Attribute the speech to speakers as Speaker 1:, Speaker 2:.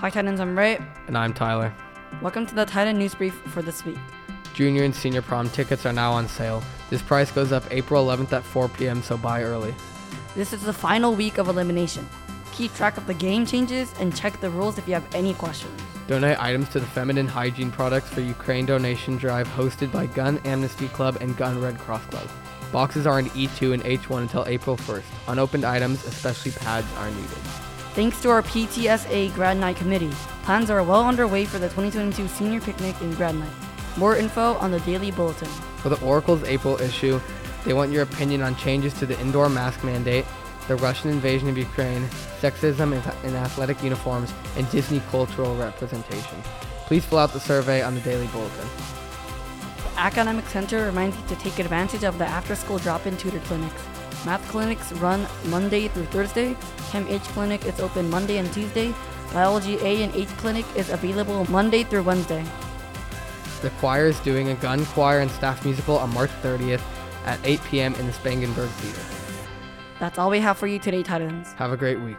Speaker 1: Hi Titans, I'm Ray.
Speaker 2: And I'm Tyler.
Speaker 1: Welcome to the Titan News Brief for this week.
Speaker 2: Junior and senior prom tickets are now on sale. This price goes up April 11th at 4 p.m., so buy early.
Speaker 1: This is the final week of elimination. Keep track of the game changes and check the rules if you have any questions.
Speaker 2: Donate items to the Feminine Hygiene Products for Ukraine donation drive hosted by Gunn Amnesty Club and Gunn Red Cross Club. Boxes are in E2 and H1 until April 1st. Unopened items, especially pads, are needed.
Speaker 1: Thanks to our PTSA Grad Night Committee, plans are well underway for the 2022 Senior Picnic and Grad Night. More info on the Daily Bulletin.
Speaker 2: For the Oracle's April issue, they want your opinion on changes to the indoor mask mandate, the Russian invasion of Ukraine, sexism in athletic uniforms, and Disney cultural representation. Please fill out the survey on the Daily Bulletin.
Speaker 1: The Academic Center reminds you to take advantage of the after school drop in tutor clinics. Math clinics run Monday through Thursday. Chem H clinic is open Monday and Tuesday. Biology A and H clinic is available Monday through Wednesday.
Speaker 2: The choir is doing a Gunn choir and staff musical on March 30th at 8 p.m. in the Spangenberg Theater.
Speaker 1: That's all we have for you today, Titans.
Speaker 2: Have a great week.